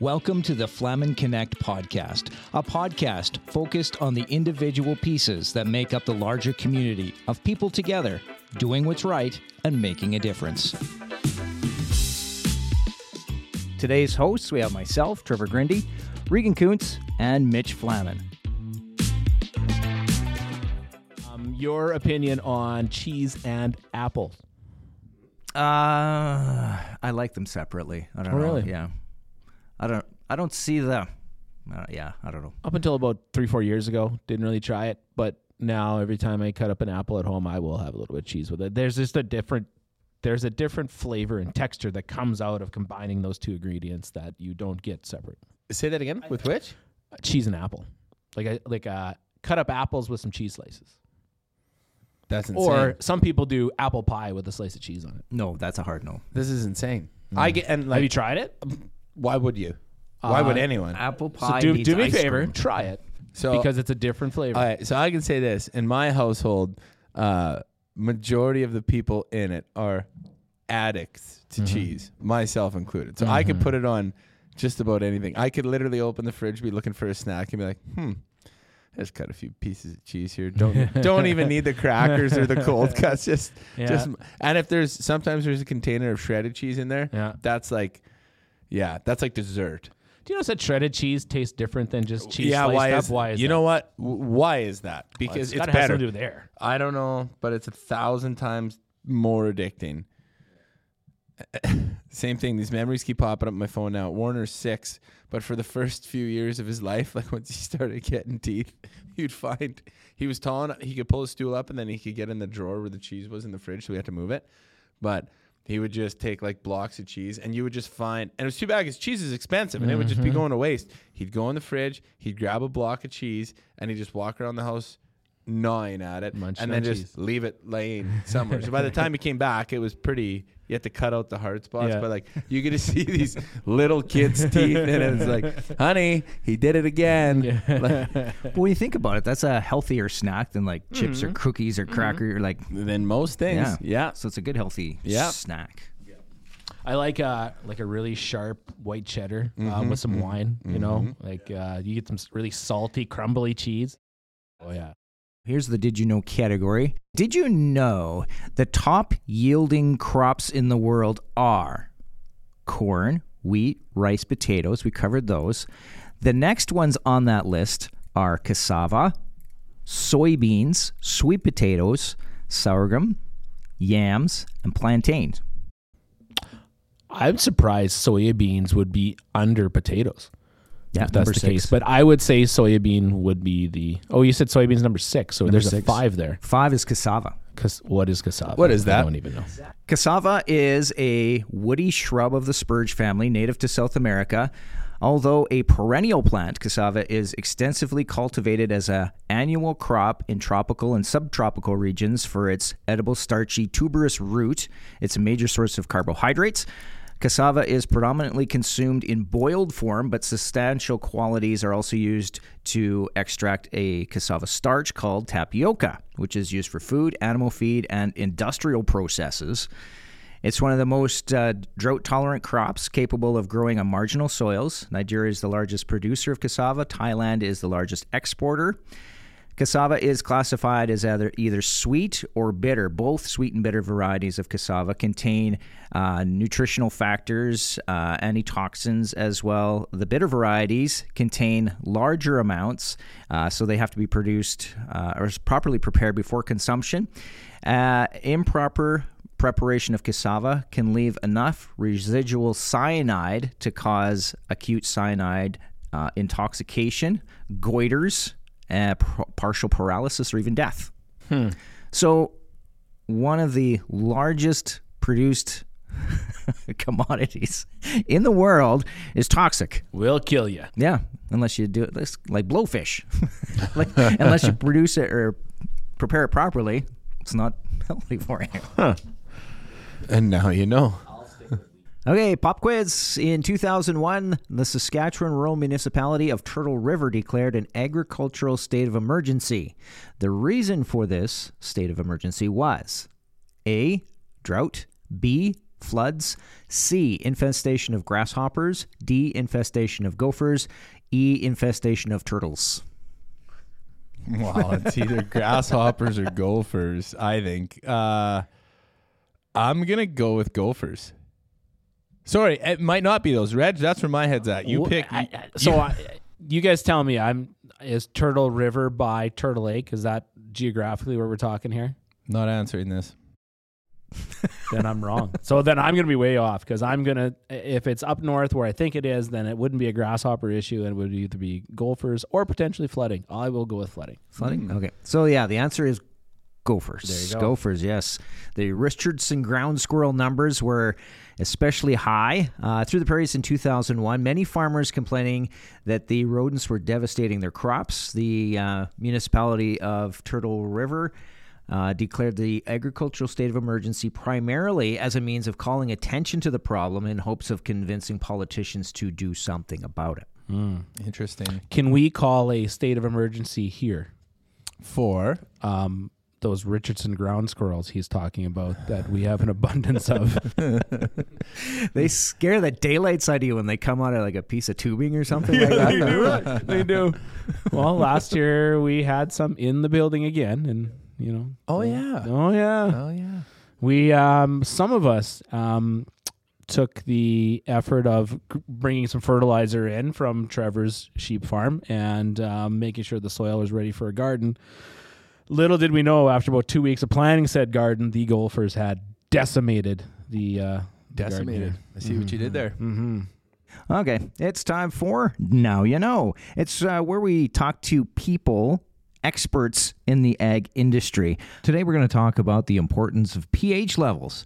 Welcome to the Flaman Connect podcast, a podcast focused on the individual pieces that make up the larger community of people together, doing what's right and making a difference. Today's hosts, we have myself, Trevor Grinde, Regan Kunz, and Mitch Flaman. Um, your opinion on cheese and apples? Uh, I like them separately. I don't know. really? Yeah. I don't. I don't see the. Uh, yeah, I don't know. Up until about three, four years ago, didn't really try it. But now, every time I cut up an apple at home, I will have a little bit of cheese with it. There's just a different, there's a different flavor and texture that comes out of combining those two ingredients that you don't get separate. Say that again. With which? Uh, cheese and apple, like a, like uh, cut up apples with some cheese slices. That's insane. Or some people do apple pie with a slice of cheese on it. No, that's a hard no. this is insane. I get and have you tried it? Why would you? Why would Uh, anyone? Apple So pie. do, needs do me a ice favor, cream. try it So because it's a different flavor. all right, so I can say this: in my household, uh, majority of the people in it are addicts to cheese, myself included. So I could put it on just about anything. I could literally open the fridge, be looking for a snack, and be like, "Hmm, just cut a few pieces of cheese here. Don't don't even need the crackers or the cold cuts. Just Yeah. just and if there's sometimes there's a container of shredded cheese in there. Yeah. that's like, yeah, that's like dessert. Do you know that shredded cheese tastes different than just cheese yeah, sliced why up? is why is you that? know what? W- Why is that? Because it's, gotta better. something to do with air. I don't know, but it's a thousand times more addicting. Same thing. These memories keep popping up on my phone now. Warner's six, but for the first few years of his life, like once he started getting teeth, you'd find he was tall enough he could pull his stool up and then he could get in the drawer where the cheese was in the fridge, so we had to move it. But he would just take like blocks of cheese and you would just find and it was too bad because cheese is expensive and it would just be mm-hmm. going to waste. He'd go in the fridge, he'd grab a block of cheese, and he'd just walk around the house gnawing at it Munching and on then just cheese. leave it laying somewhere. so by the time he came back, it was pretty. You had to cut out the hard spots, Yeah. but like you get to see these little kids' teeth, and it's like, honey, he did it again. Like, But when you think about it, that's a healthier snack than like chips or cookies or cracker. Or like, than most things, yeah, yeah. So it's a good healthy Yeah. snack. I like uh like a really sharp white cheddar uh, Mm-hmm, with some wine. You know, like uh, you get some s- really salty, crumbly cheese. Oh yeah, Here's the did you know category. Did you know the top yielding crops in the world are corn, wheat, rice, potatoes? We covered those. The next ones on that list are cassava, soybeans, sweet potatoes, sorghum, yams, and plantains. I'm surprised soybeans would be under potatoes. Yeah, if that's the six. case. But I would say soybean would be the. Oh, you said soybeans number six, so there's six. a five there. Five is cassava. Because what is cassava? What is that? I that? don't even know. Cassava is a woody shrub of the spurge family, native to South America. Although a perennial plant, cassava is extensively cultivated as a annual crop in tropical and subtropical regions for its edible starchy tuberous root. It's a major source of carbohydrates. Cassava is predominantly consumed in boiled form, but substantial qualities are also used to extract a cassava starch called tapioca, which is used for food, animal feed, and industrial processes. It's one of the most uh, drought tolerant crops capable of growing on marginal soils. Nigeria is the largest producer of cassava, Thailand is the largest exporter. Cassava is classified as either either sweet or bitter. Both sweet and bitter varieties of cassava contain uh, nutritional factors, uh, antitoxins as well. The bitter varieties contain larger amounts, uh, so they have to be produced uh, or properly prepared before consumption. Uh, improper preparation of cassava can leave enough residual cyanide to cause acute cyanide uh, intoxication, goiters, uh, p- partial paralysis, or even death. So, one of the largest produced commodities in the world is toxic. Will kill you. Yeah, unless you do it like blowfish. like, unless you produce it or prepare it properly, it's not healthy for you. And now you know. Okay, pop quiz. In 2001, the Saskatchewan rural municipality of Turtle River declared an agricultural state of emergency. The reason for this state of emergency was A. Drought, B. floods. C. Infestation of grasshoppers. D. Infestation of gophers. E. Infestation of turtles. Wow, it's either grasshoppers or gophers. I think. Uh, I'm gonna go with gophers. Sorry, it might not be those. Reg, that's where my head's at. You Wh- pick. I- I- so I, you guys tell me, I'm is Turtle River by Turtle Lake? Is that geographically where we're talking here? not answering this. then I'm wrong. so then I'm going to be way off because I'm going to, if it's up north where I think it is, then it wouldn't be a grasshopper issue and it would either be gophers or potentially flooding. I will go with flooding. Flooding? Okay. So, yeah, the answer is gophers. There you go. Gophers, yes. The Richardson ground squirrel numbers were especially high uh, through the prairies in 2001. Many farmers complaining that the rodents were devastating their crops. The uh, municipality of Turtle River. Uh, declared the agricultural state of emergency primarily as a means of calling attention to the problem in hopes of convincing politicians to do something about it. Interesting. Can we call a state of emergency here? For Um, those Richardson ground squirrels he's talking about that we have an abundance of. They scare the daylights out of you when they come out of like a piece of tubing or something like that. they do. They do. Well, last year we had some in the building again, and you know. Oh yeah. Oh yeah. Oh yeah. We um, some of us um, took the effort of bringing some fertilizer in from Trevor's sheep farm and um, making sure the soil was ready for a garden. Little did we know, after about two weeks of planning said garden, the golfers had decimated the uh, Decimated. I see what you did there. Mm-hmm. Okay, it's time for Now You Know. It's uh, where we talk to people, experts in the ag industry. Today we're going to talk about the importance of pH levels.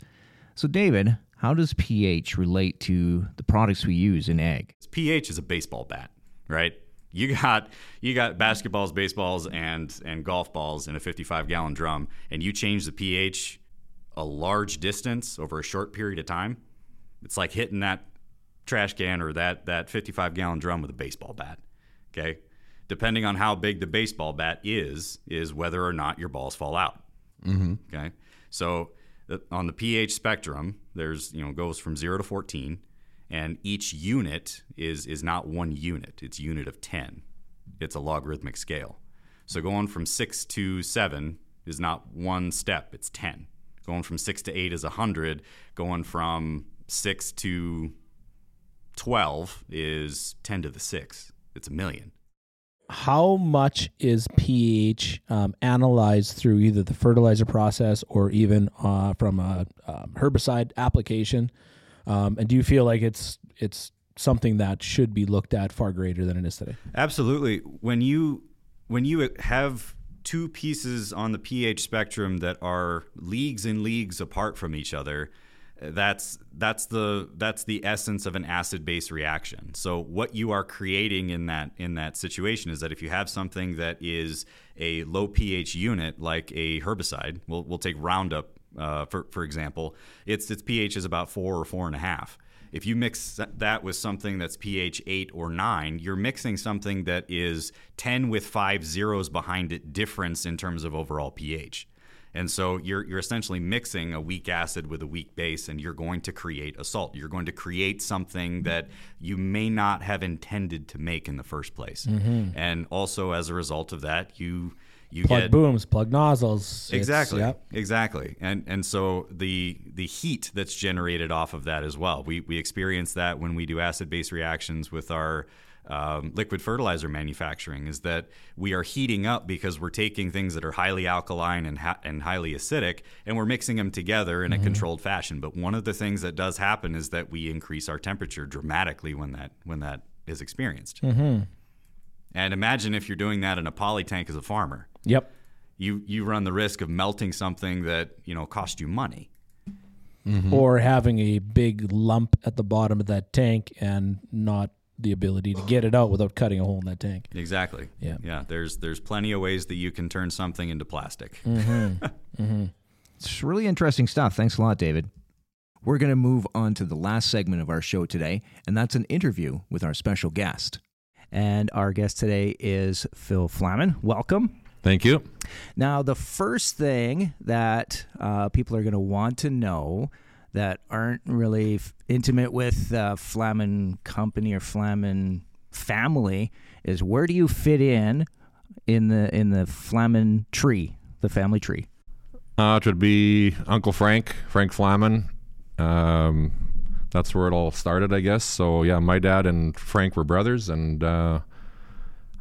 So, David, how does pH relate to the products we use in ag? pH is a baseball bat, right? You got you got basketballs, baseballs, and and golf balls in a 55 gallon drum, and you change the pH a large distance over a short period of time. It's like hitting that trash can or that that 55 gallon drum with a baseball bat. Okay, depending on how big the baseball bat is, is whether or not your balls fall out. Mm-hmm. Okay, so uh, on the pH spectrum, there's you know goes from zero to 14, and each unit is is not one unit; it's a unit of 10. It's a logarithmic scale. So going from six to seven is not one step; it's 10. Going from six to eight is 100. Going from six to 12 is 10 to the six. It's a million. How much is pH um, analyzed through either the fertilizer process or even uh, from a um, herbicide application? Um, and do you feel like it's it's something that should be looked at far greater than it is today? Absolutely. When you when you have two pieces on the pH spectrum that are leagues and leagues apart from each other, that's that's the that's the essence of an acid base reaction. So what you are creating in that in that situation is that if you have something that is a low pH unit like a herbicide, we'll we'll take Roundup uh, for for example, its its pH is about four or four and a half. If you mix that with something that's pH 8 or 9, you're mixing something that is 10 with five zeros behind it difference in terms of overall pH. And so you're, you're essentially mixing a weak acid with a weak base, and you're going to create a salt. You're going to create something that you may not have intended to make in the first place. Mm-hmm. And also, as a result of that, you you Plug get booms, plug nozzles. Exactly. yep. Exactly. And and so the the heat that's generated off of that as well. We we experience that when we do acid base reactions with our um, liquid fertilizer manufacturing is that we are heating up because we're taking things that are highly alkaline and ha- and highly acidic and we're mixing them together in a mm-hmm. controlled fashion. But one of the things that does happen is that we increase our temperature dramatically when that when that is experienced. Mm-hmm. And imagine if you're doing that in a poly tank as a farmer Yep. you you run the risk of melting something that you know cost you money. Mm-hmm. Or having a big lump at the bottom of that tank and not the ability to get it out without cutting a hole in that tank. Exactly. Yeah. Yeah. There's there's plenty of ways that you can turn something into plastic. It's really interesting stuff. Thanks a lot, David. We're going to move on to the last segment of our show today, and that's an interview with our special guest. And our guest today is Phil Flaman. Welcome. Thank you. Now, the first thing that uh, people are going to want to know that aren't really f- intimate with uh, Flaman Company or Flaman family is where do you fit in in the in the Flaman tree, the family tree? Uh, it would be Uncle Frank, Frank Flaman. Um, that's where it all started, I guess. So yeah, my dad and Frank were brothers, and uh,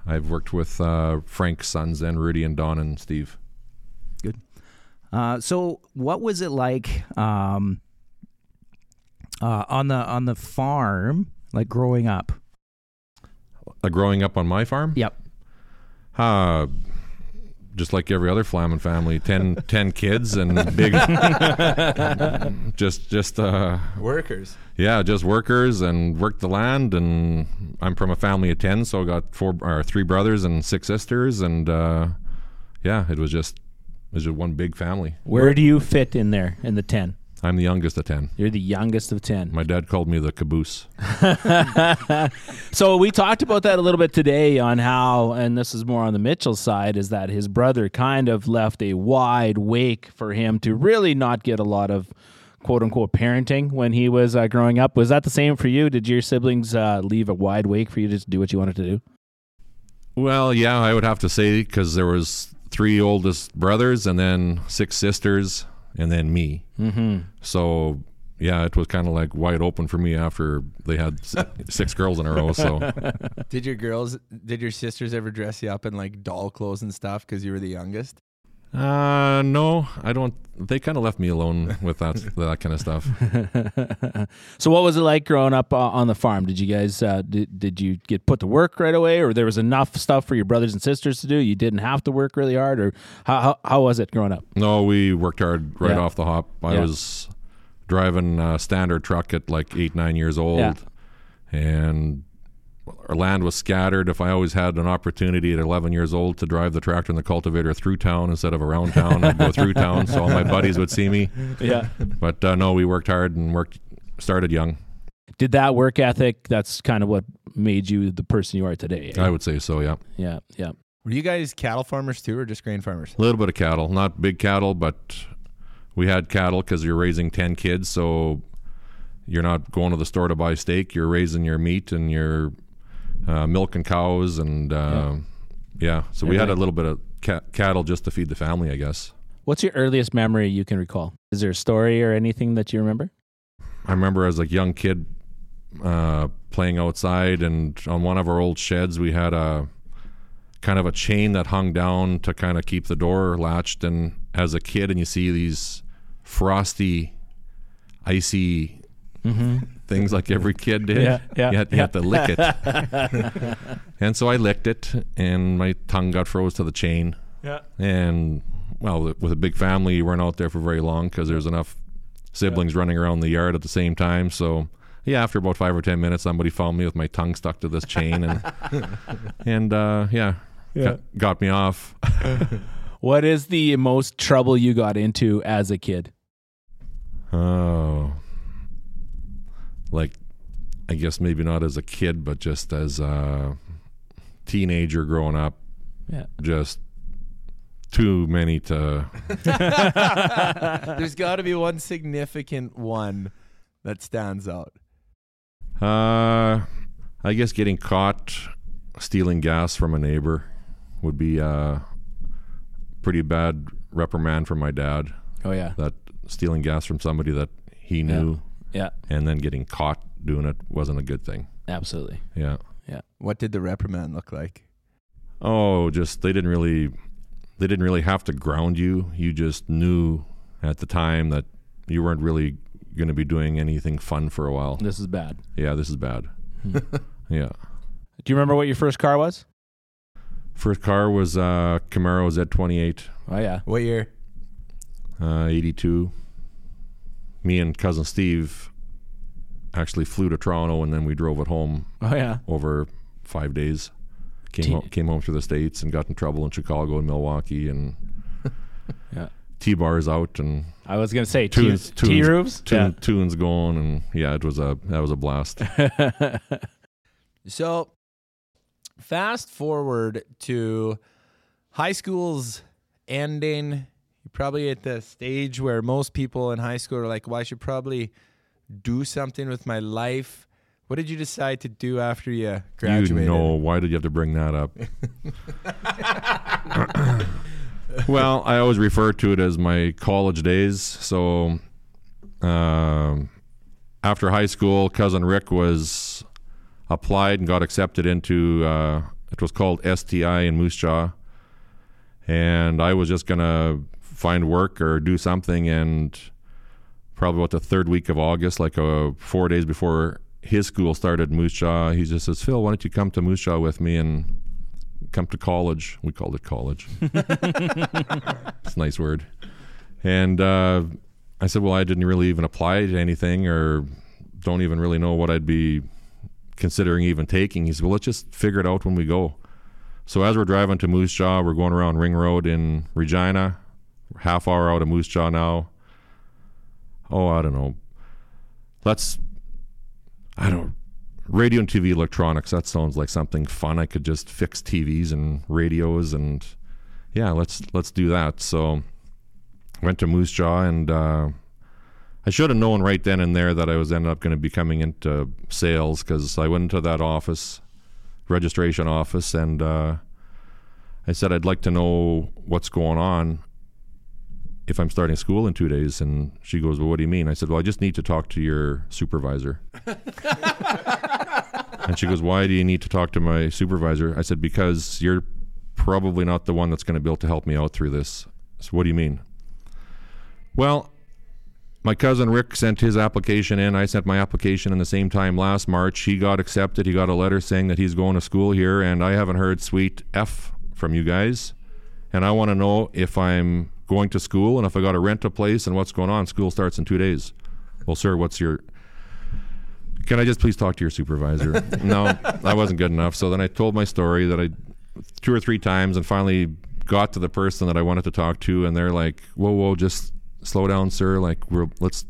I've worked with uh, Frank's sons and Rudy and Don and Steve. Good. Uh, so, what was it like um, uh, on the on the farm, like growing up? Uh, growing up on my farm, Yep. uh, just like every other Flaman family, 10, 10 kids and big, just just uh, Workers. yeah, just workers and worked the land. And I'm from a family of ten, so I got four or three brothers and six sisters, and uh, yeah, it was just it was just one big family. Where do you fit in there in the 10? I'm the youngest of ten. You're the youngest of 10. My dad called me the caboose. So we talked about that a little bit today on how, and this is more on the Mitchell side, is that his brother kind of left a wide wake for him to really not get a lot of quote unquote parenting when he was uh, growing up. Was that the same for you? Did your siblings uh, leave a wide wake for you to just do what you wanted to do? Well, yeah, I would have to say because there was three oldest brothers and then six sisters and then me. Mm-hmm. So yeah, it was kind of like wide open for me after they had six girls in a row. So Did your girls, did your sisters ever dress you up in like doll clothes and stuff because you were the youngest? Uh, no, I don't. They kind of left me alone with that that kind of stuff. so what was it like growing up uh, on the farm? Did you guys uh, did, did you get put to work right away, or there was enough stuff for your brothers and sisters to do? You didn't have to work really hard, or how how, how was it growing up? No, we worked hard right Yeah. off the hop. I Yeah. was driving a standard truck at like eight, nine years old, Yeah. and our land was scattered. If I always had an opportunity at 11 years old to drive the tractor and the cultivator through town instead of around town, I'd go through town so all my buddies would see me. Yeah. But uh, no, we worked hard and worked started young. Did that work ethic? That's kind of what made you the person you are today. eh? I would say so. Yeah, yeah, yeah. Were you guys cattle farmers too or just grain farmers? a little bit of cattle, not big cattle, but we had cattle because you're raising 10 kids, so you're not going to the store to buy steak. You're raising your meat and your uh, and cows, and uh, yeah. So we had a little bit of ca- cattle just to feed the family, I guess. What's your earliest memory you can recall? Is there a story or anything that you remember? I remember as a young kid uh, playing outside, and on one of our old sheds, we had a kind of a chain that hung down to kind of keep the door latched. And as a kid, and you see these frosty, icy things like every kid did. Yeah, yeah, you had, you had to lick it. and so I licked it, and my tongue got froze to the chain. Yeah. And well, with a big family, you weren't out there for very long because there's enough siblings running around the yard at the same time. So yeah, after about five or ten minutes, somebody found me with my tongue stuck to this chain, and and uh, yeah, got, got me off. What is the most trouble you got into as a kid? Oh, like I guess maybe not as a kid, but just as a teenager growing up. Yeah. Just too many to. There's got to be one significant one that stands out. Uh, I guess getting caught stealing gas from a neighbor would be a pretty bad reprimand from my dad. Oh yeah. That stealing gas from somebody that he knew Yeah. and then getting caught doing it wasn't a good thing. Absolutely. Yeah. Yeah. What did the reprimand look like? Oh, just they didn't really they didn't really have to ground you. You just knew at the time that you weren't really going to be doing anything fun for a while. This is bad. Yeah, this is bad. yeah. Do you remember what your first car was? First car was uh Camaro Z28 Oh yeah. What year? uh 82. Me and cousin Steve actually flew to Toronto and then we drove it home Oh yeah. over 5 days. Came T- home, came home to the states and got in trouble in Chicago and Milwaukee and Yeah. T-bars out and I was gonna say T, tunes, T tunes, roofs. tune, tunes going and yeah, it was a that was a blast. So, fast forward to high school's ending. You probably at the stage where most people in high school are like, well, I should probably do something with my life. What did you decide to do after you graduated? You know, why did you have to bring that up? well, I always refer to it as my college days. So, um, after high school, cousin Rick was applied and got accepted into uh, it was called STI in Moose Jaw, and I was just gonna find work or do something. And probably about the third week of August, like uh, four days before his school started, Moose Jaw, he just says, "Phil, why don't you come to Moose Jaw with me and come to college?" We called it college. it's a nice word. And uh, I said, "Well, I didn't really even apply to anything, or don't even really know what I'd be." considering even taking. He said, "Well, let's just figure it out when we go." So as we're driving to Moose Jaw, we're going around Ring Road in Regina, half hour out of Moose Jaw now. Oh, I don't know. Let's. I don't. Radio and TV electronics. That sounds like something fun. I could just fix TVs and radios and yeah, let's let's do that. So went to Moose Jaw and. Uh, I should have known right then and there that I was ended up going to be coming into sales because I went into that office, registration office, and uh, I said I'd like to know what's going on if I'm starting school in two days. And she goes, "Well, what do you mean?" I said, "Well, I just need to talk to your supervisor." and she goes, "Why do you need to talk to my supervisor?" I said, "Because you're probably not the one that's going to be able to help me out through this." So, what do you mean? Well, my cousin Rick sent his application in. I sent my application in the same time last March. He got accepted. He got a letter saying that he's going to school here, and I haven't heard sweet F from you guys. And I want to know if I'm going to school and if I got to rent a place and what's going on. School starts in two days. Well, sir, what's your. Can I just please talk to your supervisor? no, that wasn't good enough. So then I told my story that I two or three times and finally got to the person that I wanted to talk to, and they're like, whoa, whoa, just slow down, sir. Like we're let's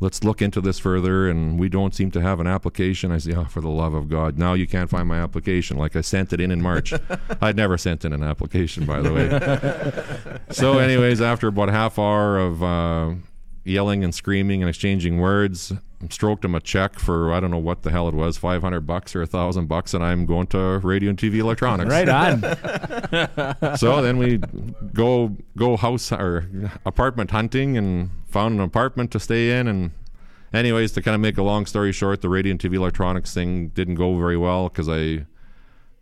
let's look into this further. And we don't seem to have an application. I say, oh, for the love of God, now you can't find my application. Like I sent it in in March. I'd never sent in an application, by the way. so, anyways, after about a half hour of uh, yelling and screaming and exchanging words. Stroked him a check for I don't know what the hell it was, five hundred bucks or a thousand bucks, and I'm going to radio and TV electronics. Right on. so then we go go house or apartment hunting and found an apartment to stay in and anyways to kind of make a long story short the radio and tv electronics thing didn't go very well because i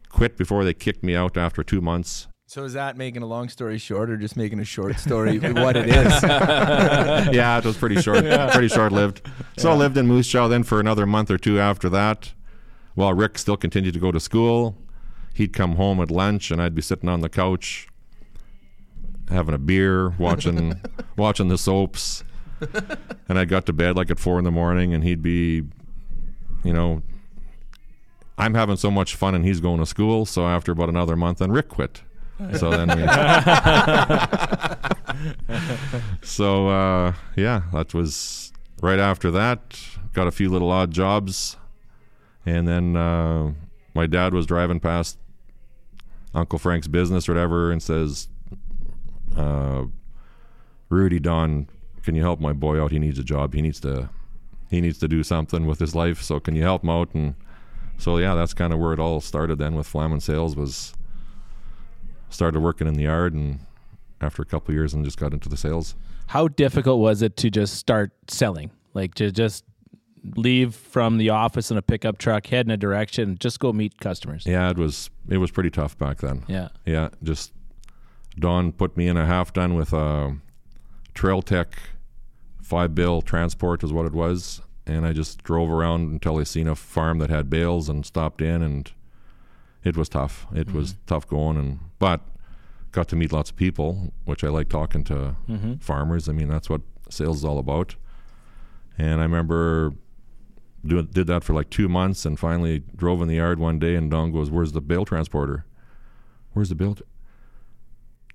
quit before they kicked me out after two months So is that making a long story short, or just making a short story what it is? yeah it was pretty short. Pretty short lived so i lived in moose jaw then for another month or two after that while rick still continued to go to school. He'd come home at lunch and i'd be sitting on the couch having a beer watching watching the soaps. And i got to bed like at four in the morning and he'd be you know i'm having so much fun and he's going to school. So after about another month then rick quit so then we so uh, yeah that was right after that. Got a few little odd jobs. And then uh, my dad was driving past uncle frank's business or whatever and says uh, rudy don can you help my boy out? He needs a job. He needs to he needs to do something with his life. So can you help him out? And so yeah that's kind of where it all started then with flaman sales was started working in the yard and after a couple of years and just got into the sales How difficult was it to just start selling? Like to just leave from the office in a pickup truck, head in a direction, just go meet customers. yeah it was it was pretty tough back then Yeah. Yeah, just Don put me in a half done with a Trail Tech five bill transport is what it was, and I just drove around until I seen a farm that had bales and stopped in, and it was tough. It mm-hmm. was tough going, and but got to meet lots of people, which I like talking to mm-hmm. farmers. I mean, that's what sales is all about. And I remember doing did that for like two months, and finally drove in the yard one day, and Don goes, "Where's the bale transporter? Where's the bale?" T-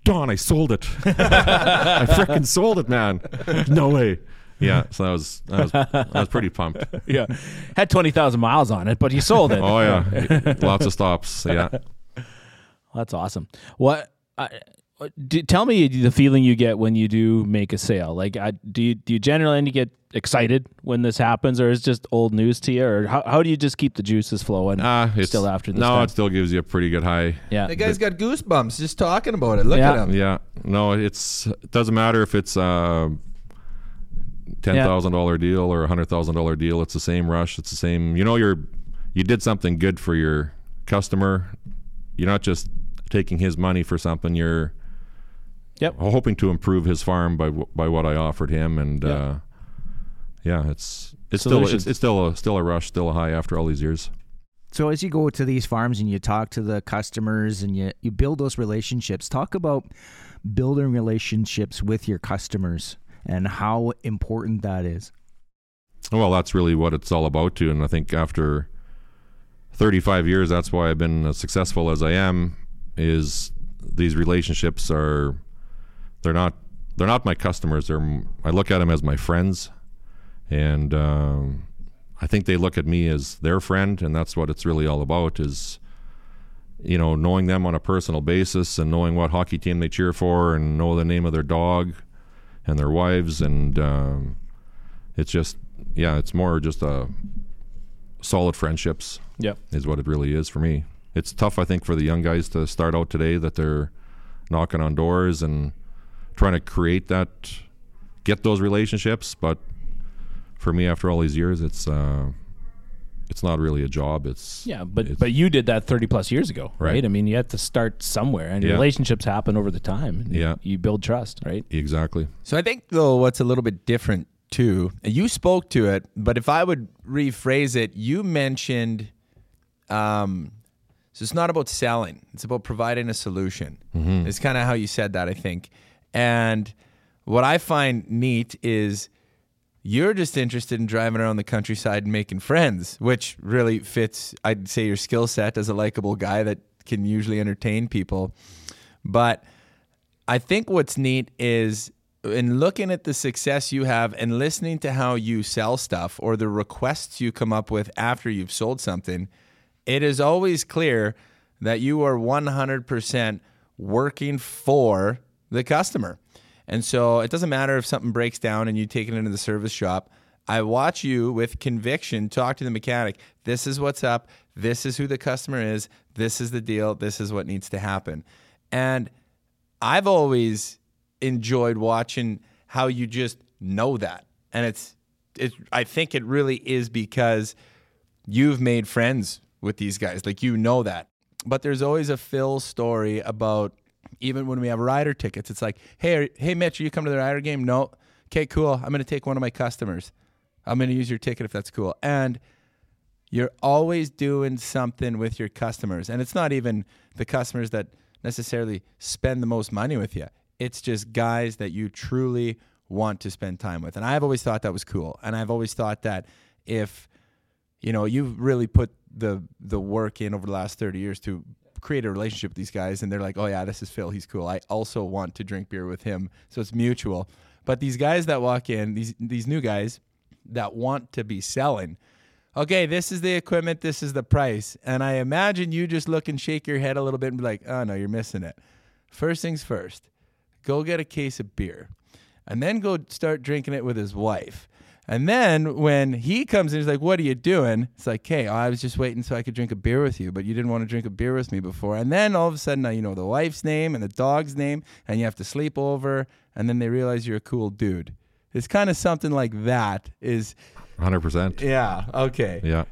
Don, I sold it. I freaking sold it, man. No way. Yeah, so that was that was, I was pretty pumped. Yeah. Had 20,000 miles on it, but you sold it. Oh yeah, lots of stops. Yeah, That's awesome. What uh, do, tell me the feeling you get when you do make a sale. Like, I, do you do you generally get excited when this happens, or is it just old news to you, or how, how do you just keep the juices flowing? Ah, it's still after this No, time? it still gives you a pretty good high. yeah, The guy's got goosebumps just talking about it. Look Yeah. at him. Yeah, no, it's it doesn't matter if it's a ten thousand dollar deal or a hundred thousand dollar deal. It's the same rush. It's the same. You know, you're you did something good for your customer. You're not just taking his money for something. You're Yep. hoping to improve his farm by by what I offered him, and uh, yeah, it's it's still it's, it's still a still a rush, still a high after all these years. So as you go to these farms and you talk to the customers and you, you build those relationships, talk about building relationships with your customers and how important that is. Well, that's really what it's all about too. And I think after 35 years, that's why I've been as successful as I am. Is these relationships are they're not they're not my customers. They're I look at them as my friends, and um, I think they look at me as their friend, and that's what it's really all about. Is you know knowing them on a personal basis and knowing what hockey team they cheer for and know the name of their dog and their wives and um, it's just yeah it's more just a solid friendships Yep. is what it really is for me it's tough i think for the young guys to start out today that they're knocking on doors and trying to create that get those relationships but for me after all these years it's uh it's not really a job it's Yeah, but it's- but you did that thirty plus years ago, right? Right. I mean, you have to start somewhere, and Yeah. relationships happen over the time. and Yeah. you build trust, right? exactly So I think though what's a little bit different too. You spoke to it, but if I would rephrase it, you mentioned um so it's not about selling. It's about providing a solution. It's kind of how you said that, I think. And what I find neat is you're just interested in driving around the countryside and making friends, which really fits, I'd say, your skill set as a likable guy that can usually entertain people. But I think what's neat is in looking at the success you have and listening to how you sell stuff or the requests you come up with after you've sold something, it is always clear that you are 100% working for the customer. And so it doesn't matter if something breaks down and you take it into the service shop. I watch you with conviction talk to the mechanic. This is what's up. This is who the customer is. This is the deal. This is what needs to happen. And I've always enjoyed watching how you just know that. And it's it I think it really is because you've made friends with these guys. Like you know that. But there's always a Phil story about even when we have rider tickets, it's like, hey, hey, Mitch, are you come to the rider game? No. Okay, cool. I'm going to take one of my customers. I'm going to use your ticket if that's cool. And you're always doing something with your customers. And it's not even the customers that necessarily spend the most money with you. It's just guys that you truly want to spend time with. And I've always thought that was cool. And I've always thought that if you know, you've really put the the work in over the last 30 years to create a relationship with these guys and they're like, "Oh yeah, this is Phil, he's cool. I also want to drink beer with him." So it's mutual. But these guys that walk in, these these new guys that want to be selling, okay, this is the equipment, this is the price. And I imagine you just look and shake your head a little bit and be like, "Oh no, you're missing it." First things first. Go get a case of beer. And then go start drinking it with his wife. And then when he comes in, he's like, What are you doing? It's like, Hey, I was just waiting so I could drink a beer with you, but you didn't want to drink a beer with me before. And then all of a sudden, now you know the wife's name and the dog's name, and you have to sleep over. And then they realize you're a cool dude. It's kind of something like that. Is 100% yeah, okay. yeah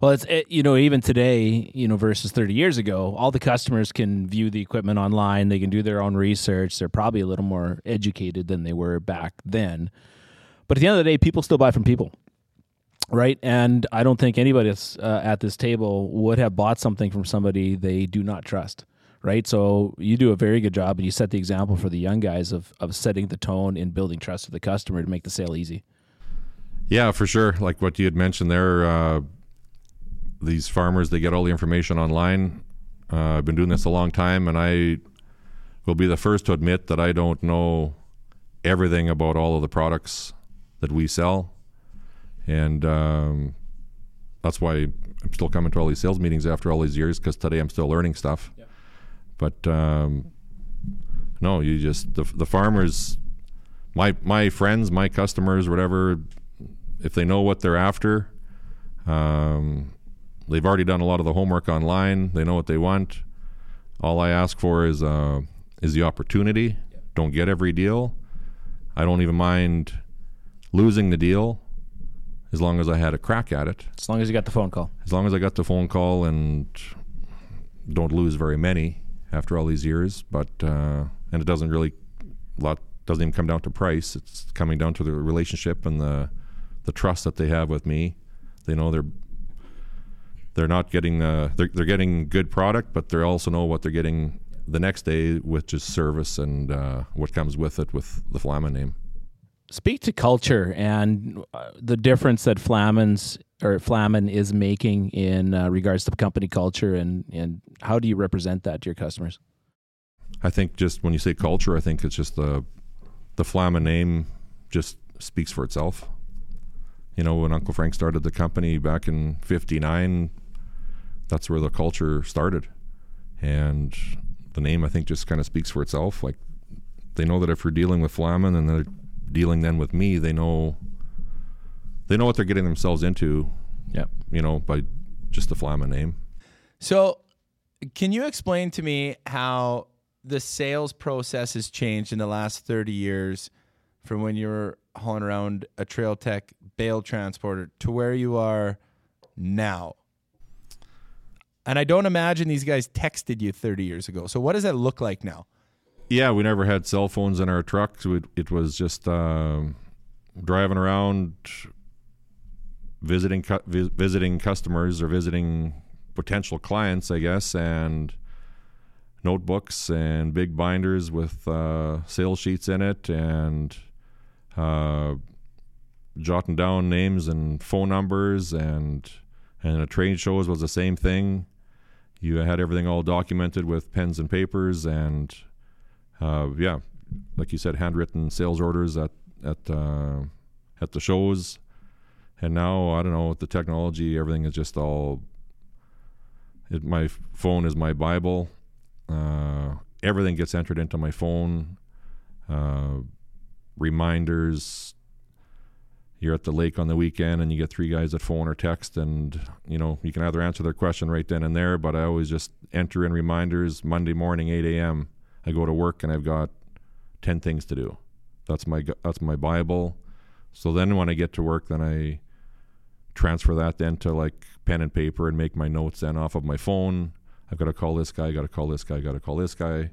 Well, it's it, you know even today, you know versus 30 years ago, all the customers can view the equipment online. They can do their own research. They're probably a little more educated than they were back then. But at the end of the day, people still buy from people, right? And I don't think anybody that's, uh, at this table would have bought something from somebody they do not trust, right? So you do a very good job, and you set the example for the young guys of of setting the tone and building trust with the customer to make the sale easy. Yeah, for sure. Like what you had mentioned there, uh, these farmers they get all the information online. Uh, I've been doing this a long time, and I will be the first to admit that I don't know everything about all of the products that we sell, and um, that's why I'm still coming to all these sales meetings after all these years because today I'm still learning stuff. But um, no, you just the the farmers, my my friends, my customers, whatever, if they know what they're after, um, they've already done a lot of the homework online. They know what they want. All I ask for is uh, is the opportunity. Don't get every deal. I don't even mind losing the deal as long as I had a crack at it. As long as you got the phone call. As long as I got the phone call and don't lose very many after all these years, but uh, and it doesn't really lot doesn't even come down to price. It's coming down to the relationship and the the trust that they have with me. They know they're they're not getting uh, they're they're getting good product, but they also know what they're getting the next day, which is service and uh, what comes with it with the Flaman name. Speak to culture and uh, the difference that Flaman's or Flaman is making in uh, regards to company culture, and and how do you represent that to your customers? I think just when you say culture, I think it's just the the Flaman name just speaks for itself. You know, when Uncle Frank started the company back in '59, that's where the culture started, and the name I think just kind of speaks for itself. Like they know that if you're dealing with Flaman and they're dealing then with me, they know they know what they're getting themselves into. Yep. You know, by just the Flaman name. So, can you explain to me how the sales process has changed in the last 30 years from when you were hauling around a Trail Tech bale transporter to where you are now? And I don't imagine these guys texted you 30 years ago. So, what does that look like now? Yeah, we never had cell phones in our trucks. It, it was just um, driving around, visiting cu- vi- visiting customers or visiting potential clients, I guess, and notebooks and big binders with uh, sales sheets in it, and uh, jotting down names and phone numbers, and and the trade shows was the same thing. You had everything all documented with pens and papers, and uh, yeah, like you said, handwritten sales orders at at uh, at the shows. And now I don't know with the technology, everything is just all. It, my phone is my bible. Uh, everything gets entered into my phone. Uh, reminders. You're at the lake on the weekend, and you get three guys that phone or text, and you know you can either answer their question right then and there. But I always just enter in reminders. Monday morning, 8 a.m. I go to work, and I've got ten things to do. That's my that's my bible. So then when I get to work, then I transfer that then to like pen and paper and make my notes then off of my phone. I've got to call this guy, got to call this guy, got to call this guy.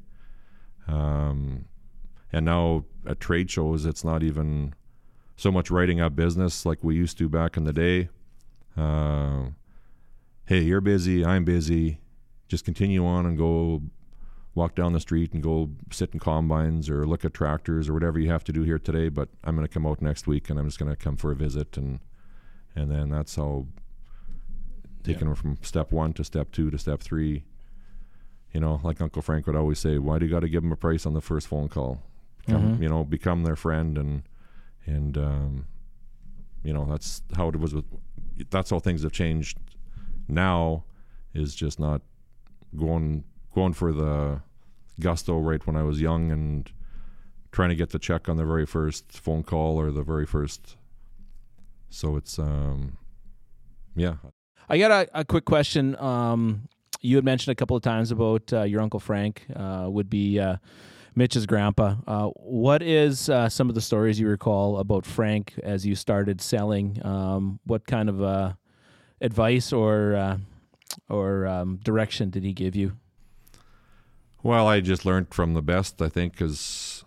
Um, and now at trade shows, it's not even so much writing up business like we used to back in the day. Uh, hey, you're busy, I'm busy. Just continue on and go walk down the street and go sit in combines or look at tractors or whatever you have to do here today. But I'm going to come out next week and I'm just going to come for a visit and and then that's how taking them from step one to step two to step three. You know, like Uncle Frank would always say, "Why do you got to give them a price on the first phone call? Become, Mhm. You know, become their friend and and um, you know that's how it was with. That's how things have changed. Now is just not going going for the gusto right when I was young and trying to get the check on the very first phone call or the very first. So it's um, yeah. I got a, a quick question. Um, you had mentioned a couple of times about uh, your uncle Frank uh, would be uh, Mitch's grandpa. Uh, what is uh, some of the stories you recall about Frank as you started selling? Um, what kind of uh, advice or or um, direction did he give you? Well, I just learned from the best, I think, because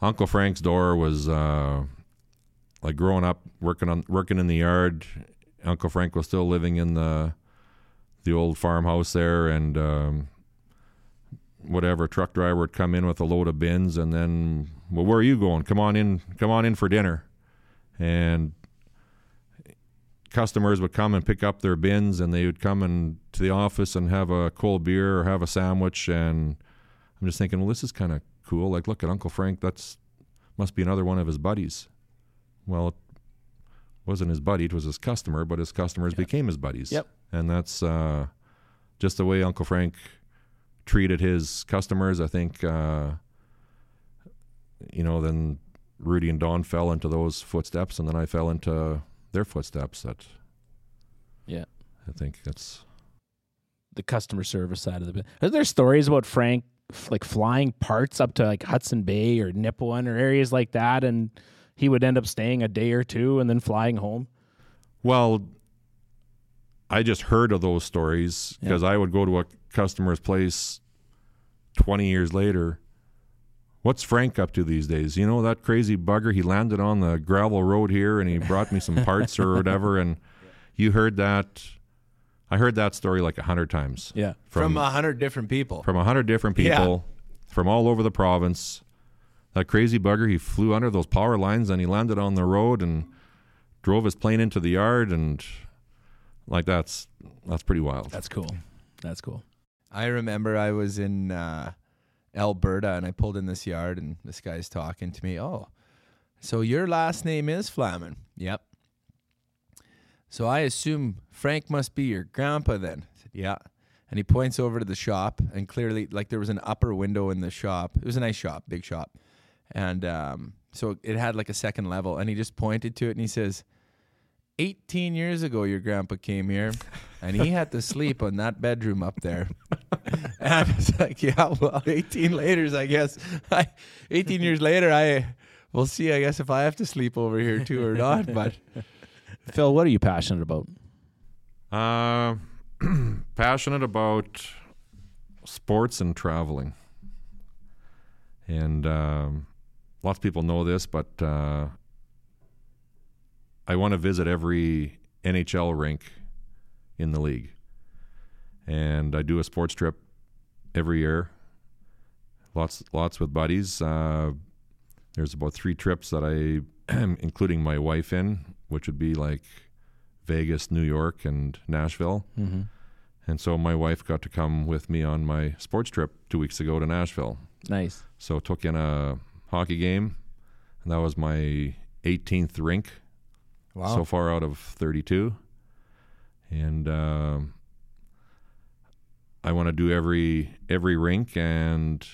Uncle Frank's door was uh, like growing up, working on working in the yard. Uncle Frank was still living in the the old farmhouse there, and um, whatever truck driver would come in with a load of bins, and then, well, where are you going? Come on in, come on in for dinner, and customers would come and pick up their bins and they would come and to the office and have a cold beer or have a sandwich and I'm just thinking, well, this is kind of cool. Like, look at Uncle Frank. That's must be another one of his buddies. Well, it wasn't his buddy; it was his customer. But his customers became his buddies. Yep. And that's uh, just the way Uncle Frank treated his customers. I think uh, you know, then Rudy and Don fell into those footsteps, and then I fell into their footsteps. That Yeah. I think that's the customer service side of the business. Are there stories about Frank like flying parts up to like Hudson Bay or Nipawin or areas like that, and he would end up staying a day or two and then flying home? Well, I just heard of those stories because I would go to a customer's place 20 years later. What's Frank up to these days? You know, that crazy bugger, he landed on the gravel road here and he brought me some parts or whatever. And you heard that. I heard that story like a hundred times Yeah. From from a hundred different people. from a hundred different Yeah. people from all over the province. That crazy bugger, he flew under those power lines and he landed on the road and drove his plane into the yard and like that's that's pretty wild. That's cool. That's cool. I remember I was in uh, Alberta and I pulled in this yard and this guy's talking to me. Oh, so your last name is Flaman? Yep. So I assume Frank must be your grandpa then. Said, yeah. And he points over to the shop and clearly, like there was an upper window in the shop. It was a nice shop, big shop, and um, so it had like a second level. And he just pointed to it and he says, 18 years ago, your grandpa came here and he had to sleep on that bedroom up there. and I was like, yeah, well, 18 later, I guess. I, 18 years later, I we'll see, I guess, if I have to sleep over here too or not. But Phil, what are you passionate about? Uh, passionate about sports and traveling. And um, lots of people know this, but uh, I want to visit every NHL rink in the league. And I do a sports trip every year. Lots, lots with buddies. Uh, there's about three trips that I am including my wife in, which would be like Vegas, New York, and Nashville. Mm-hmm. And so my wife got to come with me on my sports trip two weeks ago to Nashville. Nice. So took in a hockey game, and that was my 18th rink wow, so far out of 32. And um I want to do every every rink, and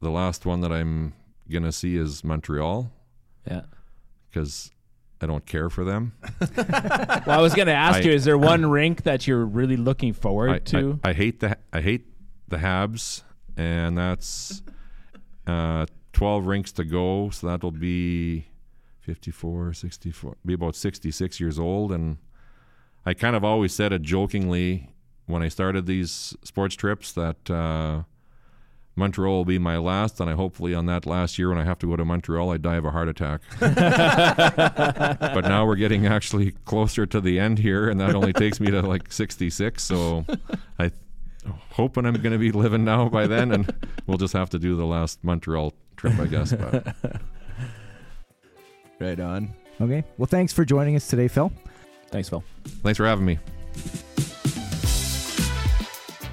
the last one that I'm gonna see is Montreal Yeah. because I don't care for them. Well, I was going to ask I- you: Is there one rink that you're really looking forward I, to? I, I hate the I hate the Habs, and that's uh, 12 rinks to go. So that'll be 54, 64, be about 66 years old. And I kind of always said it jokingly when I started these sports trips that uh, Montreal will be my last, and I hopefully on that last year when I have to go to Montreal, I die of a heart attack. but now we're getting actually closer to the end here, and that only takes me to like 66. So I hoping I'm going to be living now by then, and we'll just have to do the last Montreal trip, I guess. But right on. Okay. Well, thanks for joining us today, Phil. Thanks, Phil. thanks for having me.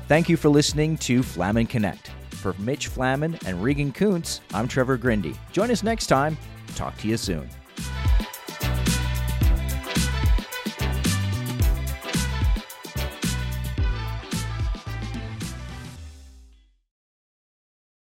Thank you for listening to Flaman Connect. For Mitch Flaman and Regan Kunz, I'm Trevor Grinde. Join us next time. Talk to you soon.